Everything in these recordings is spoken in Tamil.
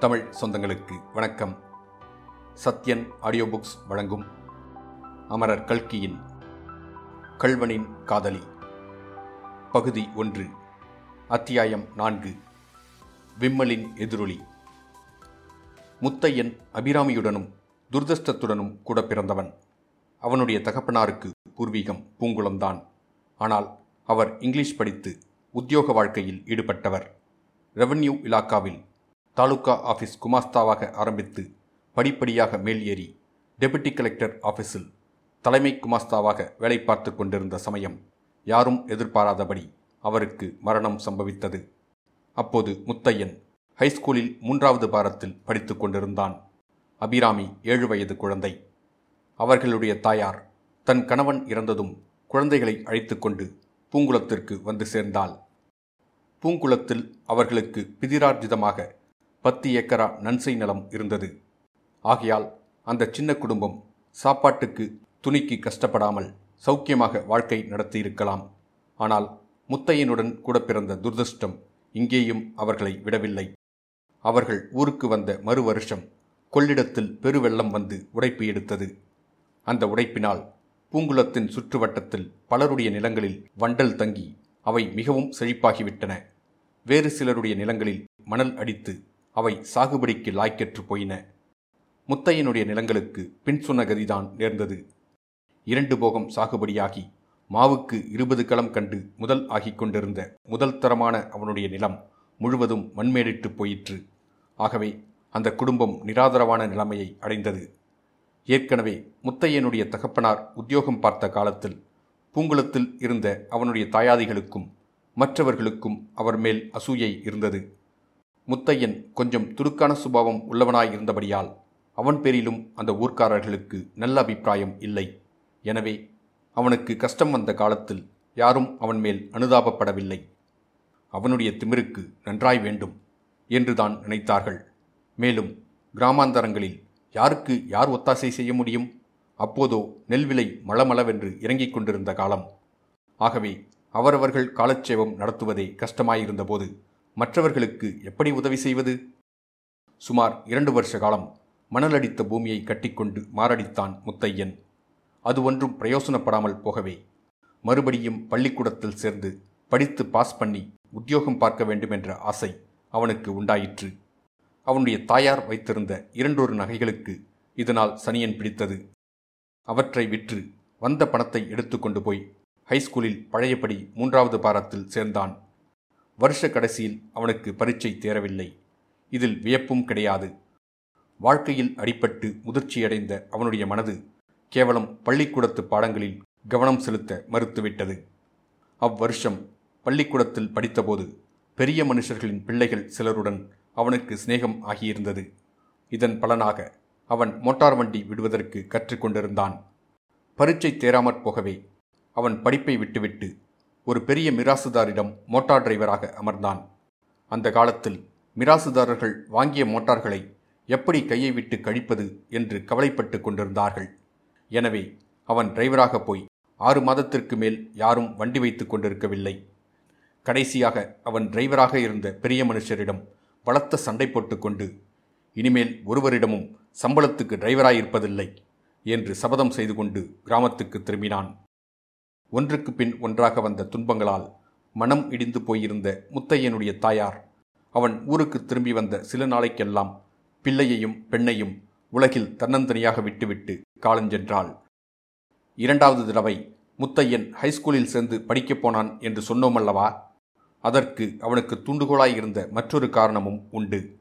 தமிழ் சொந்தங்களுக்கு வணக்கம். சத்யன் ஆடியோ புக்ஸ் வழங்கும் அமரர் கல்கியின் கள்வனின் காதலி. பகுதி ஒன்று அத்தியாயம் நான்கு விம்மலின் எதிரொலி. முத்தையன் அபிராமியுடனும் துர்தஷ்டத்துடனும் கூட பிறந்தவன். அவனுடைய தகப்பனாருக்கு பூர்வீகம் பூங்குளம்தான் ஆனால் அவர் இங்கிலீஷ் படித்து உத்தியோக வாழ்க்கையில் ஈடுபட்டவர். ரெவன்யூ இலாக்காவில் தாலுகா ஆஃபீஸ் குமாஸ்தாவாக ஆரம்பித்து படிப்படியாக மேல் ஏறி டெபுட்டி கலெக்டர் ஆஃபீஸில் தலைமை குமாஸ்தாவாக வேலை பார்த்து கொண்டிருந்த சமயம் யாரும் எதிர்பாராதபடி அவருக்கு மரணம் சம்பவித்தது. அப்போது முத்தையன் ஹைஸ்கூலில் மூன்றாவது பாரத்தில் படித்து கொண்டிருந்தான். அபிராமி ஏழு வயது குழந்தை. அவர்களுடைய தாயார் தன் கணவன் இறந்ததும் குழந்தைகளை அழைத்துக்கொண்டு பூங்குளத்திற்கு வந்து சேர்ந்தாள். பூங்குளத்தில் அவர்களுக்கு பிதிரார்ஜிதமாக பத்து ஏக்கரா நன்சை நிலம் இருந்தது. ஆகையால் அந்த சின்ன குடும்பம் சாப்பாட்டுக்கு துணிக்கு கஷ்டப்படாமல் சௌக்கியமாக வாழ்க்கை நடத்தியிருக்கலாம். ஆனால் முத்தையனுடன் கூட பிறந்த துர்திருஷ்டம் இங்கேயும் அவர்களை விடவில்லை. அவர்கள் ஊருக்கு வந்த மறு வருஷம் கொள்ளிடத்தில் பெருவெள்ளம் வந்து உடைப்பு எடுத்தது. அந்த உடைப்பினால் பூங்குளத்தின் சுற்றுவட்டத்தில் பலருடைய நிலங்களில் வண்டல் தங்கி அவை மிகவும் செழிப்பாகிவிட்டன. வேறு சிலருடைய நிலங்களில் மணல் அடித்து அவை சாகுபடிக்கு லாய்க்கற்று போயின. முத்தையனுடைய நிலங்களுக்கு பின் சொன்ன கதிதான் நேர்ந்தது. இரண்டு போகம் சாகுபடியாகி மாவுக்கு இருபது களம் கண்டு முதல் ஆகிக் கொண்டிருந்த முதல் தரமான அவனுடைய நிலம் முழுவதும் மண்மேடிட்டு போயிற்று. ஆகவே அந்த குடும்பம் நிராதரவான நிலைமையை அடைந்தது. ஏற்கனவே முத்தையனுடைய தகப்பனார் உத்தியோகம் பார்த்த காலத்தில் பூங்குளத்தில் இருந்த அவனுடைய தாயாதிகளுக்கும் மற்றவர்களுக்கும் அவர் மேல் அசூயை இருந்தது. முத்தையன் கொஞ்சம் துடுக்கான சுபாவம் உள்ளவனாய் இருந்தபடியால் அவன் பேரிலும் அந்த ஊர்க்காரர்களுக்கு நல்ல அபிப்பிராயம் இல்லை. எனவே அவனுக்கு கஷ்டம் வந்த காலத்தில் யாரும் அவன் மேல் அனுதாபப்படவில்லை. அவனுடைய திமிருக்கு நன்றாய் வேண்டும் என்றுதான் நினைத்தார்கள். மேலும் கிராமாந்தரங்களில் யாருக்கு யார் ஒத்தாசை செய்ய முடியும்? அப்போதோ நெல் விலை மளமளவென்று இறங்கிக் கொண்டிருந்த காலம். ஆகவே அவரவர்கள் காலட்சேபம் நடத்துவதே கஷ்டமாயிருந்தபோது மற்றவர்களுக்கு எப்படி உதவி செய்வது? சுமார் இரண்டு வருஷ காலம் மணலடித்த பூமியை கட்டிக்கொண்டு மாரடித்தான் முத்தையன். அது ஒன்றும் பிரயோசனப்படாமல் போகவே. மறுபடியும் பள்ளிக்கூடத்தில் சேர்ந்து படித்து பாஸ் பண்ணி உத்தியோகம் பார்க்க வேண்டும் என்ற ஆசை அவனுக்கு உண்டாயிற்று. அவனுடைய தாயார் வைத்திருந்த இரண்டொரு நகைகளுக்கு இதனால் சனியன் பிடித்தது. அவற்றை விற்று வந்த பணத்தை எடுத்துக்கொண்டு போய் ஹைஸ்கூலில் பழையபடி மூன்றாவது பாரத்தில் சேர்ந்தான். வருஷ கடைசியில் அவனுக்கு பரீட்சை தேரவில்லை. இதில் வியப்பும் கிடையாது. வாழ்க்கையில் அடிபட்டு முதிர்ச்சியடைந்த அவனுடைய மனது கேவலம் பள்ளிக்கூடத்து பாடங்களில் கவனம் செலுத்த மறுத்துவிட்டது. அவ்வருஷம் பள்ளிக்கூடத்தில் படித்தபோது பெரிய மனுஷர்களின் பிள்ளைகள் சிலருடன் அவனுக்கு சிநேகம் ஆகியிருந்தது. இதன் பலனாக அவன் மோட்டார் வண்டி விடுவதற்கு கற்றுக்கொண்டிருந்தான். பரீட்சை தேராமற் போகவே அவன் படிப்பை விட்டுவிட்டு ஒரு பெரிய மிராசுதாரிடம் மோட்டார் டிரைவராக அமர்ந்தான். அந்த காலத்தில் மிராசுதாரர்கள் வாங்கிய மோட்டார்களை எப்படி கையை விட்டு கழிப்பது என்று கவலைப்பட்டு கொண்டிருந்தார்கள். எனவே அவன் டிரைவராக போய் ஆறு மாதத்திற்கு மேல் யாரும் வண்டி வைத்துக் கொண்டிருக்கவில்லை. கடைசியாக அவன் டிரைவராக இருந்த பெரிய மனுஷரிடம் பலத்த சண்டை போட்டுக்கொண்டு இனிமேல் ஒருவரிடமும் சம்பளத்துக்கு டிரைவராயிருப்பதில்லை என்று சபதம் செய்து கொண்டு கிராமத்துக்கு திரும்பினான். ஒன்றுக்கு பின் ஒன்றாக வந்த துன்பங்களால் மனம் இடிந்து போயிருந்த முத்தையனுடைய தாயார் அவன் ஊருக்கு திரும்பி வந்த சில நாளைக்கெல்லாம் பிள்ளையையும் பெண்ணையும் உலகில் தன்னந்தனியாக விட்டுவிட்டு காலஞ்சென்றாள் இரண்டாவது தடவை முத்தையன் ஹைஸ்கூலில் சேர்ந்து படிக்கப் போனான் என்று சொன்னோமல்லவா? அதற்கு அவனுக்கு தூண்டுகோலாயிருந்த மற்றொரு காரணமும் உண்டு.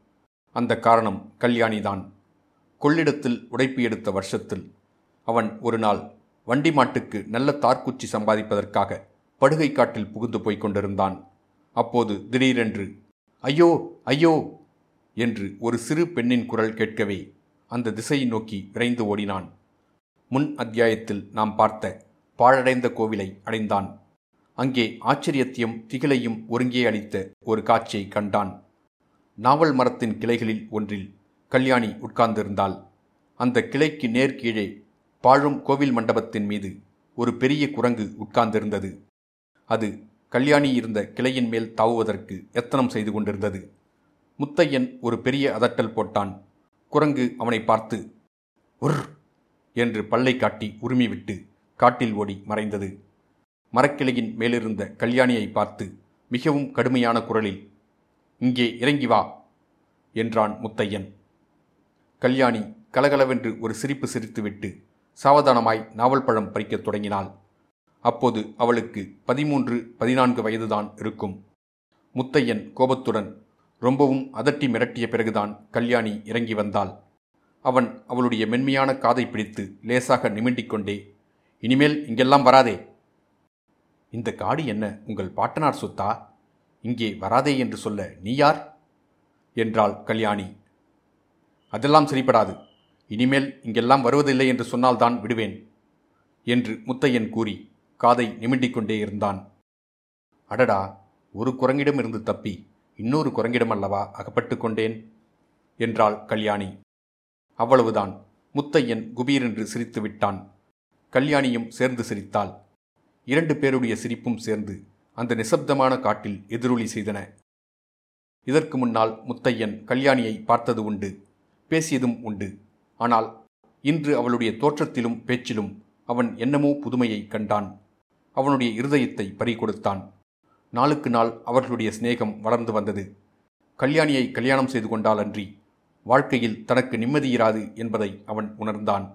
அந்த காரணம் கல்யாணிதான். கொள்ளிடத்தில் உடைப்பு எடுத்த வருஷத்தில் அவன் ஒரு நாள் வண்டி மாட்டுக்கு நல்ல தார்க்குச்சி சம்பாதிப்பதற்காக படுகை காட்டில் புகுந்து போய்க் கொண்டிருந்தான். அப்போது திடீரென்று ஐயோ ஐயோ! என்று ஒரு சிறு பெண்ணின் குரல் கேட்கவே அந்த திசையை நோக்கி விரைந்து ஓடினான். முன் அத்தியாயத்தில் நாம் பார்த்த பாழடைந்த கோவிலை அடைந்தான். அங்கே ஆச்சரியத்தையும் திகிலையும் ஒருங்கே அளித்த ஒரு காட்சியை கண்டான். நாவல் மரத்தின் கிளைகளில் ஒன்றில் கல்யாணி உட்கார்ந்திருந்தாள். அந்த கிளைக்கு நேர் கீழே பாழும் கோவில் மண்டபத்தின் மீது ஒரு பெரிய குரங்கு உட்கார்ந்திருந்தது. அது கல்யாணி இருந்த கிளையின் மேல் தாவுவதற்கு எத்தனம் செய்து கொண்டிருந்தது. முத்தையன் ஒரு பெரிய அதட்டல் போட்டான். குரங்கு அவனை பார்த்து உர் என்று பல்லை காட்டி உருமிவிட்டு காட்டில் ஓடி மறைந்தது. மரக்கிளையின் மேலிருந்த கல்யாணியை பார்த்து மிகவும் கடுமையான குரலில் இங்கே இறங்கி வா! என்றான் முத்தையன். கல்யாணி கலகலவென்று ஒரு சிரிப்பு சிரித்துவிட்டு சாவதானமாய் நாவல் பழம் பறிக்கத் தொடங்கினாள். அப்போது அவளுக்கு பதிமூன்று பதினான்கு வயதுதான் இருக்கும். முத்தையன் கோபத்துடன் ரொம்பவும் அதட்டி மிரட்டிய பிறகுதான் கல்யாணி இறங்கி வந்தாள். அவன் அவளுடைய மென்மையான காதை பிடித்து லேசாக நிமிண்டிக் கொண்டே இனிமேல் இங்கெல்லாம் வராதே. இந்த காடு என்ன உங்கள் பாட்டனார் சொத்தா? இங்கே வராதே என்று சொல்ல நீ யார்? என்றாள் கல்யாணி. அதெல்லாம் சரிப்படாது. இனிமேல் இங்கெல்லாம் வருவதில்லை என்று சொன்னால்தான் விடுவேன் என்று முத்தையன் கூறி காதை நிமிண்டிக் கொண்டே இருந்தான். அடடா ஒரு குரங்கிடம் இருந்து தப்பி இன்னொரு குரங்கிடம் அல்லவா அகப்பட்டு கொண்டேன்? என்றாள் கல்யாணி. அவ்வளவுதான் முத்தையன் குபீரென்று சிரித்து விட்டான். கல்யாணியும் சேர்ந்து சிரித்தாள். இரண்டு பேருடைய சிரிப்பும் சேர்ந்து அந்த நிசப்தமான காட்டில் எதிரொலி செய்தன. இதற்கு முன்னால் முத்தையன் கல்யாணியை பார்த்தது உண்டு பேசியதும் உண்டு. ஆனால் இன்று அவளுடைய தோற்றத்திலும் பேச்சிலும் அவன் என்னமோ புதுமையை கண்டான். அவனுடைய இருதயத்தை பறிகொடுத்தான். நாளுக்கு நாள் அவர்களுடைய சிநேகம் வளர்ந்து வந்தது. கல்யாணியை கல்யாணம் செய்து கொண்டால் அன்றி வாழ்க்கையில் தனக்கு நிம்மதியிராது என்பதை அவன் உணர்ந்தான்.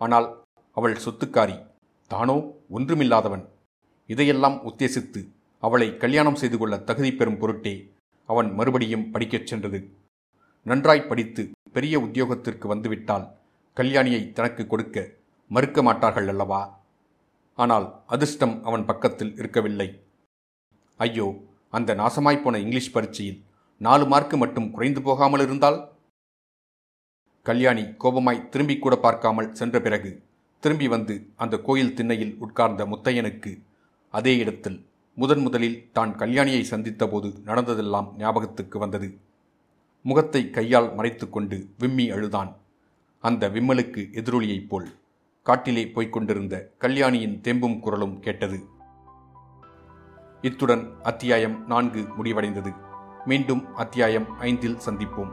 ஆனால் அவள் சொத்துக்காரி தானோ ஒன்றுமில்லாதவன். இதையெல்லாம் உத்தேசித்து அவளை கல்யாணம் செய்து கொள்ள தகுதி பெறும் பொருட்டே அவன் மறுபடியும் படிக்கச் சென்றது. நன்றாய் படித்து பெரிய உத்தியோகத்திற்கு வந்துவிட்டால் கல்யாணியை தனக்கு கொடுக்க மறுக்க மாட்டார்கள் அல்லவா? ஆனால் அதிர்ஷ்டம் அவன் பக்கத்தில் இருக்கவில்லை. ஐயோ அந்த நாசமாய்ப்போன இங்கிலீஷ் பரீட்சையில் நாலு மார்க்கு மட்டும் குறைந்து போகாமல் இருந்தால்? கல்யாணி கோபமாய் திரும்பி கூட பார்க்காமல் சென்ற பிறகு திரும்பி வந்து அந்த கோயில் திண்ணையில் உட்கார்ந்த முத்தையனுக்கு அதே இடத்தில் முதன் முதலில் தான் கல்யாணியை சந்தித்தபோது நடந்ததெல்லாம் ஞாபகத்துக்கு வந்தது. முகத்தை கையால் மறைத்துக்கொண்டு விம்மி அழுதான். அந்த விம்மலுக்கு எதிரொலியைப் போல் காட்டிலே போய்க் கொண்டிருந்த கல்யாணியின் தெம்பும் குரலும் கேட்டது. இத்துடன் அத்தியாயம் நான்கு முடிவடைந்தது. மீண்டும் அத்தியாயம் ஐந்தில் சந்திப்போம்.